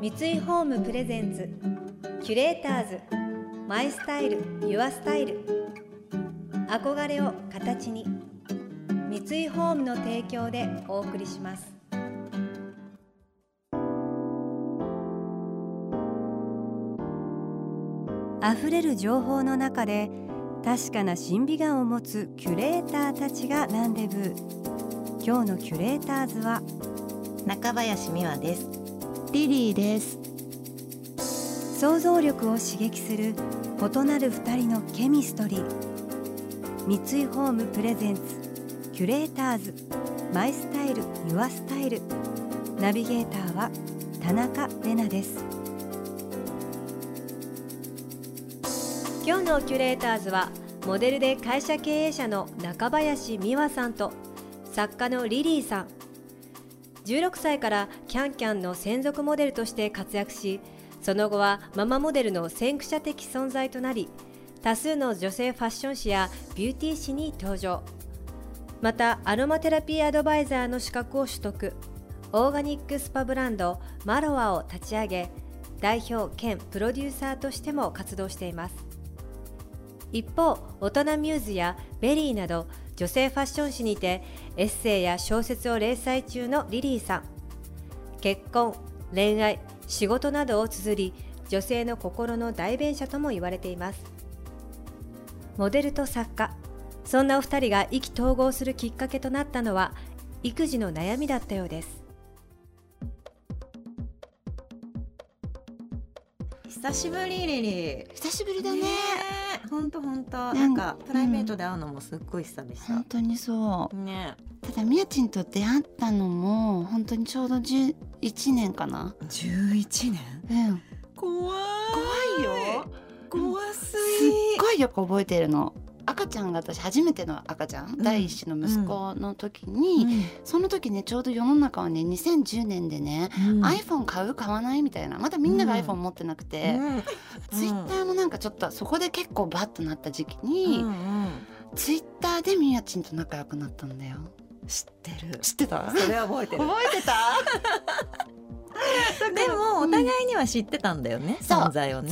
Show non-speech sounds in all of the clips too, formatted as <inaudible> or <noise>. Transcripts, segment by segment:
三井ホームプレゼンツキュレーターズマイスタイルユアスタイル。憧れを形に三井ホームの提供でお送りします。溢れる情報の中で確かな審美眼を持つキュレーターたちがランデブー今日のキュレーターズは中林美和です。リリーです。想像力を刺激する異なる二人のケミストリー。三井ホームプレゼンツキュレーターズマイスタイルユアスタイル。ナビゲーターは田中れなです。今日のキュレーターズはモデルで会社経営者の中林美和さんと作家のリリーさん。16歳からキャンキャンの専属モデルとして活躍しその後はママモデルの先駆者的存在となり多数の女性ファッション誌やビューティー誌に登場。またアロマテラピーアドバイザーの資格を取得。オーガニックスパブランドマロアを立ち上げ代表兼プロデューサーとしても活動しています。一方大人 MUSE や VERY など女性ファッション誌にてエッセイや小説を連載中の LiLy さん。結婚恋愛仕事などを綴り女性の心の代弁者とも言われています。モデルと作家。そんなお二人が意気投合するきっかけとなったのは育児の悩みだったようです。久しぶりリリー。久しぶりだね。本当本当ななんんかかプライベートで会うのもすっごい久々。本当にそう。ねただみやちんと出会ったのも本当にちょうど11年かな。11年？うん。怖い。怖いよ。怖すすっごいよく覚えてるの赤ちゃんが私初めての赤ちゃん、第一子の息子の時に、その時ねちょうど世の中はね2010年でね、iPhone 買う買わないみたいなまだみんながうん。iPhone 持ってなくて、ツイッターもなんかちょっとそこで結構バッとなった時期に、ツイッターでみやちんと仲良くなったんだよ。知ってる。知ってた？それは覚えてる。覚えてた？<laughs> でもお互いには知ってたんだよね存在をね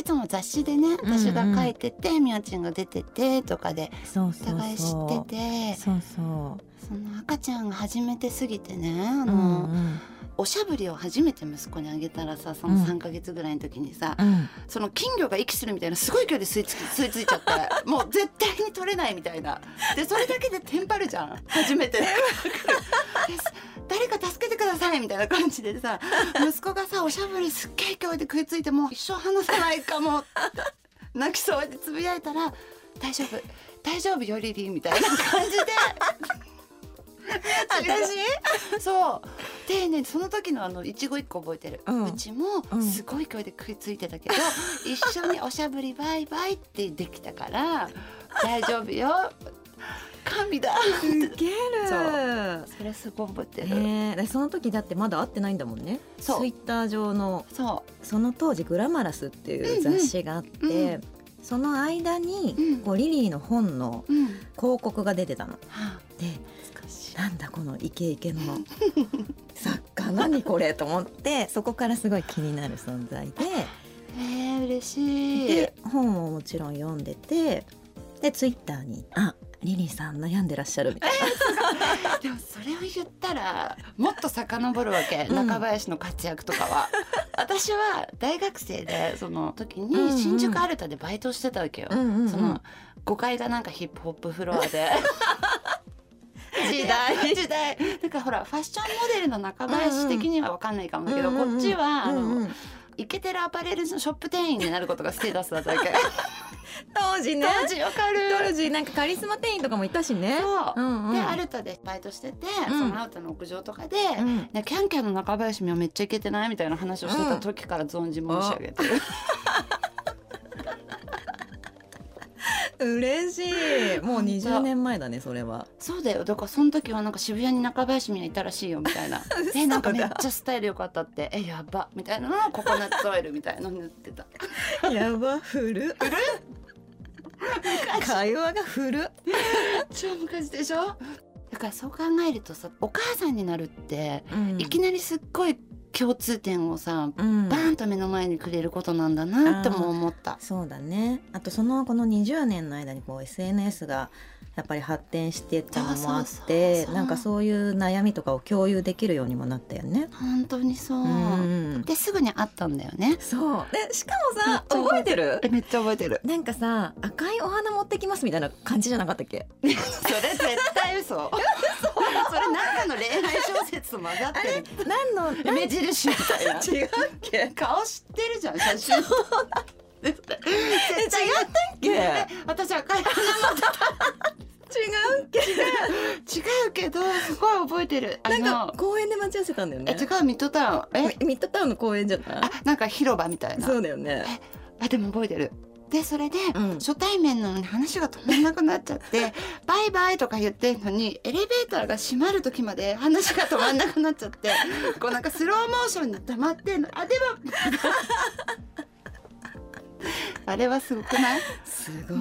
いつも雑誌でねうんうん。私が書いてて、みやちんが出ててとかでお互い知っててそうそその赤ちゃんが初めて過ぎてねあうの、うんうん。おしゃぶりを初めて息子にあげたらさそのうん。3ヶ月ぐらいの時にさ、うん。その金魚が息するみたいなすごい勢いで吸い付き吸い付いちゃって <laughs> もう絶対に取れないみたいな。でそれだけでテンパるじゃん。初めて <laughs> みたいな感じでさ <laughs> 息子がさおしゃぶりすっげえ勢いで食いついてもう一生離さないかも泣きそうでつぶやいたら「大丈夫大丈夫よリリー」みたいな感じで。私？そう。でねその時のあの一期一個覚えてる、ううんちもうん。すごい勢いで食いついてたけど、<laughs> 一緒におしゃぶりバイバイってできたから大丈夫よ神だ。すげる。そう。それすごい覚えてる、ねえ。でその時だってまだ会ってないんだもんね。ツそう。イッター上の。そその当時「グラマラス」っていう雑誌があって、うん。うんその間に、うん。こうリリーの本のう、うん、広告が出てたの。はあ。でなんだこのイケイケの <laughs> 作家何これと思ってそこからすごい気になる存在で。<laughs> えー、嬉しい。で本をもちろん読んでてでツイッターに「あリリーさん悩んでらっしゃる」みたいな。<laughs> でもそれを言ったらもっと遡るわけ、うん。中林の活躍とかは。<laughs> 私は大学生でその時に新宿アルタでバイトしてたわけよ、うんうんうん。その5階がなんかヒップホップフロアで。<laughs> 時代。時代。だからほらファッションモデルの中林的には分かんないかもだけど、こっちはあの、イケてるアパレルのショップ店員になることがステータスだったわけ当時ね。当時わかる。当時なんかカリスマ店員とかもいたしね。そう、うんうん。でアルタでバイトしてて、うん。そのアルタの屋上とかで、うん。ね、キャンキャンの中林美はめっちゃイケてないみたいな話をしてた時から存じ申し上げてる、嬉しい。もう20年前だねそれは。そうだよ。だからその時はなんか渋谷に中林美はいたらしいよみたいな。<laughs> でなんかめっちゃスタイル良かったって。えやば。みたいなのをココナッツオイルみたいの塗ってた。<laughs> やば。古る会話が古超昔でしょ？だからそう考えるとさお母さんになるって、うん。いきなりすっごい共通点をさうんバーンと目の前にくれることなんだなっても思った。そうだねあとそのこの20年の間にこう SNS がやっぱり発展していったのもあってなんかそういう悩みとかを共有できるようにもなったよね。本当にそう。うんですぐに会ったんだよね。そうでしかもさ覚えてるえめっちゃ覚えてる。なんかさ赤いお花持ってきますみたいな感じじゃなかったっけ？<laughs> それ絶対嘘。<laughs> それなんかの恋愛小説と混ざってる。何の？何？目印みたいな。違うっけ？顔知ってるじゃん写真。違ったっけ？え私赤い違うっけ？違う。けどすごい覚えてる。あなんかの公園で待ち合わせたんだよね。え違うミッドタウン。え？ミミッドタウンの公園じゃない？あなんか広場みたいな。そうだよね。あでも覚えてる。でそれで、うん。初対面なのに話が止まんなくなっちゃって「<laughs> バイバイ」とか言ってんのにエレベーターが閉まる時まで話が止まんなくなっちゃってこうなんかスローモーションに溜まってんの。あでも <laughs> あれはすごくない？すご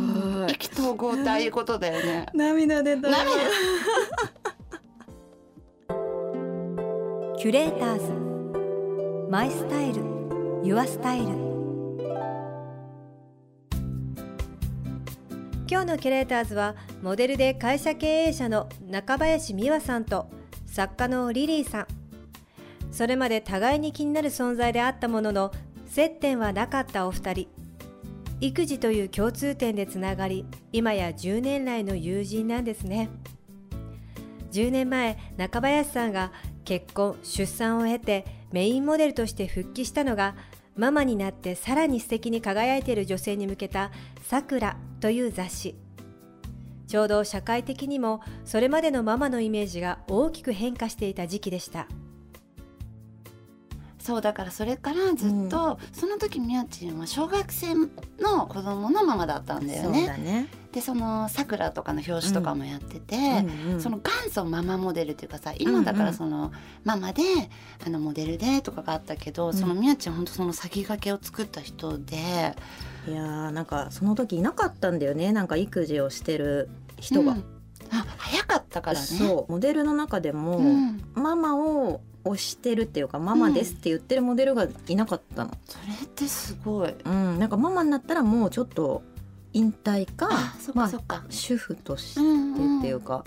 意気投合ってああいうことだよね。涙出た。涙。<laughs> キュレーターズ。マイスタイル。ユアスタイル今日のキュレーターズはモデルで会社経営者の中林美和さんと作家のリリーさん。それまで互いに気になる存在であったものの接点はなかったお二人。育児という共通点でつながり今や10年来の友人なんですね。10年前中林さんが結婚出産を経てメインモデルとして復帰したのがママになってさらに素敵に輝いている女性に向けた「さくら」という雑誌。ちょうど社会的にもそれまでのママのイメージが大きく変化していた時期でした。そうだからそれからずっと、その時みやちんは小学生の子供のママだったんだよそうね。だね。でそのさくらとかの表紙とかもやってて、うんうんその元祖ママモデルっていうかさ今だかうんうん。らそのママであのモデルでとかがあったけど、ん。そのみやちゃん本当その先駆けを作った人で。いやーなんかその時いなかったんだよね。なんか育児をしてる人が、うん。あ早かったからね。そうモデルの中でも、うん。ママを推してるっていうかママですって言ってるモデルがいなかったの、それってすごい。うん、なんかママになったらもうちょっと引退かあそっまあかそっか。主婦としてうんっていうか、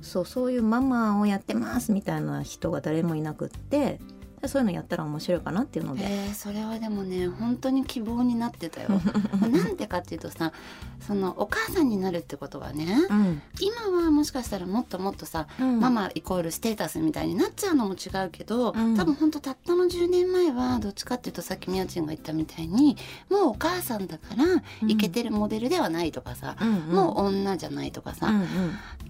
そうそういうママをやってますみたいな人が誰もいなくってでそういうのやったら面白いかなっていうので、えー、それはでもね本当に希望になってたよ。<laughs> なんでかっていうとさそのお母さんになるってことはねうん。今はもしかしたらもっともっとさ、うん。ママイコールステータスみたいになっちゃうのも違うけど、うん。多分ほんとたったの10年前はどっちかっていうとさっきみやちんが言ったみたいにもうお母さんだからうん。イケてるモデルではないとかさ、うんうん。もう女じゃないとかさ、うん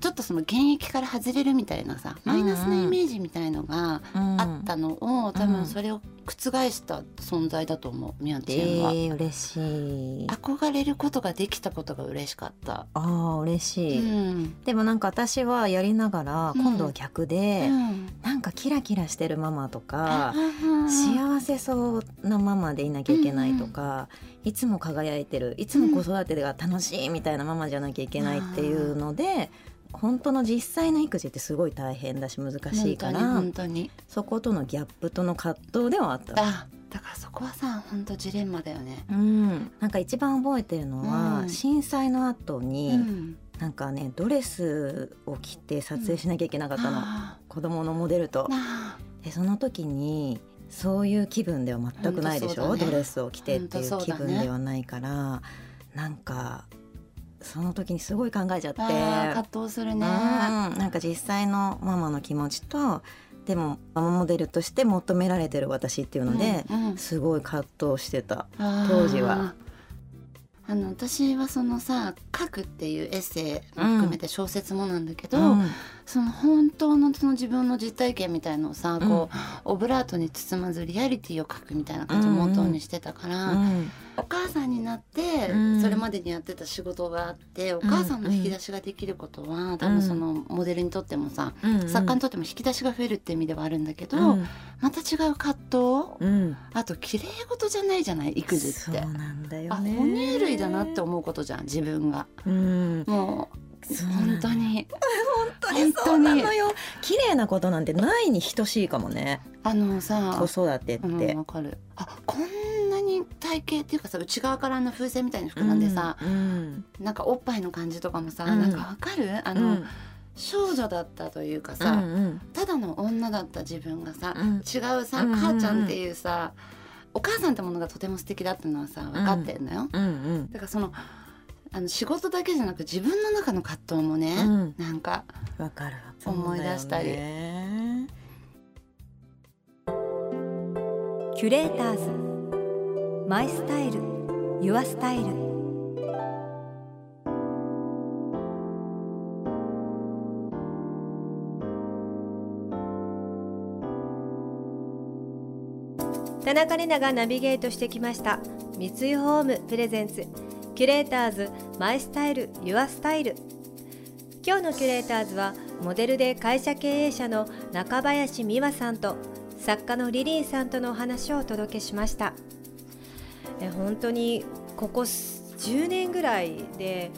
ちょっとその現役から外れるみたいなさマイナスなイメージみたいのがうん。あったのを、多分それを覆した存在だと思うみやちえんは。ー、嬉しい。憧れることができたことが嬉しかった。あー嬉しい、うん。でもなんか私はやりながらうん。今度は逆で、うん。なんかキラキラしてるママとか、幸幸せそうなママでいなきゃいけないとか、いつも輝いてるいつも子育てが楽しいみたいなママじゃなきゃいけないっていうので、本当の実際の育児ってすごい大変だし難しいから本当にそことのギャップとの葛藤ではあった。あだからそこはさ本当ジレンマだよね。うん、なんか一番覚えてるのは、うん。震災の後に、うん。なんかねドレスを着て撮影しなきゃいけなかったの、あ子供のモデルと。でその時にそういう気分では全くないでしょ、ね。ドレスを着てっていう気分ではないから、なんかその時にすごい考えちゃって、葛藤するね。うんなんか実際のママの気持ちとでもママモデルとして求められてる私っていうので、うんうんすごい葛藤してた。当時は。あの私はそのさ「書く」っていうエッセイも含めて小説もなんだけど、うんその本当のその自分の実体験みたいのをさ、こうオブラートに包まずリアリティを書くみたいな感じをモットーにしてたから、うん。お母さんになって、うん。それまでにやってた仕事があってお母さんの引き出しができることは、多分そのモデルにとってもさ、うん。作家にとっても引き出しが増えるって意味ではあるんだけど、うん。また違う葛藤？うん。あと綺麗事じゃない？じゃない育児って。そうなんだよあね哺乳類だなって思うことじゃん自分が。うんもう本当に。本当にそうなのよ。綺麗なことなんてないに等しいかもね。あのさ子育てって、うん、わかる。あこんなに体型っていうかさ内側からあの風船みたいに膨らんでさ、うんなんかおっぱいの感じとかもさ、うん。なんかわかる？あの、うん。少女だったというかうさ、んうん。ただの女だった自分がさ、うん。違うさ、うんうんうん。母ちゃんっていうさお母さんってものがとても素敵だっていうのはさ分かってんのよ、うんうん。だからそのあの仕事だけじゃなく自分の中の葛藤もね、うん。なんかわかる思い出したり。ね。キュレーターズ。マイスタイル。ユアスタイル。田中玲奈がナビゲートしてきました。三井ホームプレゼンツキュレーターズマイスタイルユアスタイル。今日のキュレーターズはモデルで会社経営者の中林美和さんと作家のリリーさんとのお話をお届けしました。え本当にここ10年ぐらいで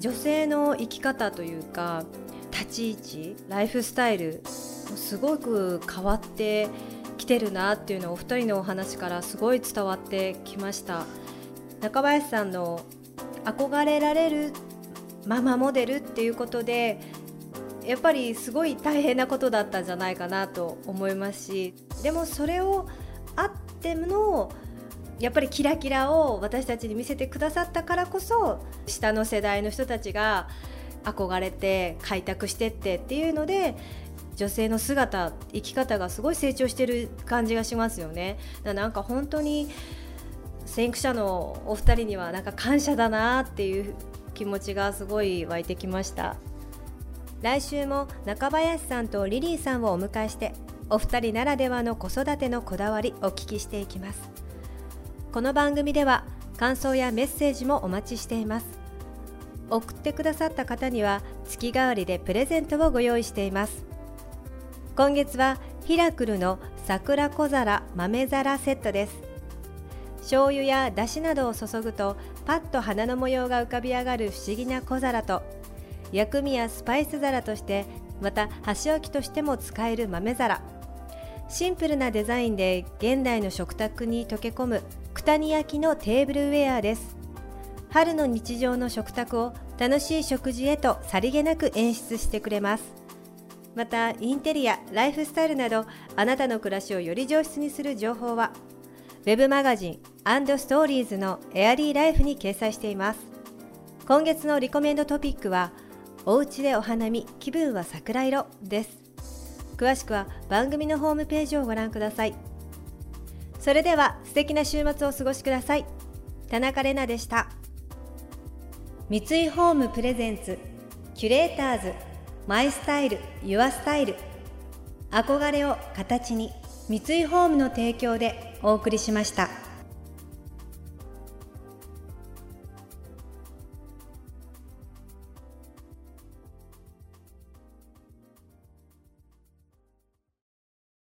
女性の生き方というか立ち位置ライフスタイルすごく変わってきてるなっていうのをお二人のお話からすごい伝わってきました。中林さんの憧れられるママモデルっていうことでやっぱりすごい大変なことだったんじゃないかなと思いますしでもそれをあってのやっぱりキラキラを私たちに見せてくださったからこそ下の世代の人たちが憧れて開拓してってっていうので女性の姿生き方がすごい成長してる感じがしますよね。なんか本当に先駆者のお二人にはなんか感謝だなっていう気持ちがすごい湧いてきました。来週も中林さんとリリーさんをお迎えしてお二人ならではの子育てのこだわりお聞きしていきます。この番組では感想やメッセージもお待ちしています。送ってくださった方には月替わりでプレゼントをご用意しています。今月はヒラクルの桜小皿豆皿セットです。醤油やだしなどを注ぐとパッと花の模様が浮かび上がる不思議な小皿と薬味やスパイス皿としてまた箸置きとしても使える豆皿。シンプルなデザインで現代の食卓に溶け込む九谷焼のテーブルウェアです。春の日常の食卓を楽しい食事へとさりげなく演出してくれます。またインテリアライフスタイルなどあなたの暮らしをより上質にする情報はウェブマガジンストーリーズのエアリーライフに掲載しています。今月のリコメンドトピックはおうちでお花見気分は桜色です。詳しくは番組のホームページをご覧ください。それでは素敵な週末をお過ごしください。田中れなでした。三井ホームプレゼンツキュレーターズマイスタイルユアスタイル。憧れを形に三井ホームの提供でお送りしました。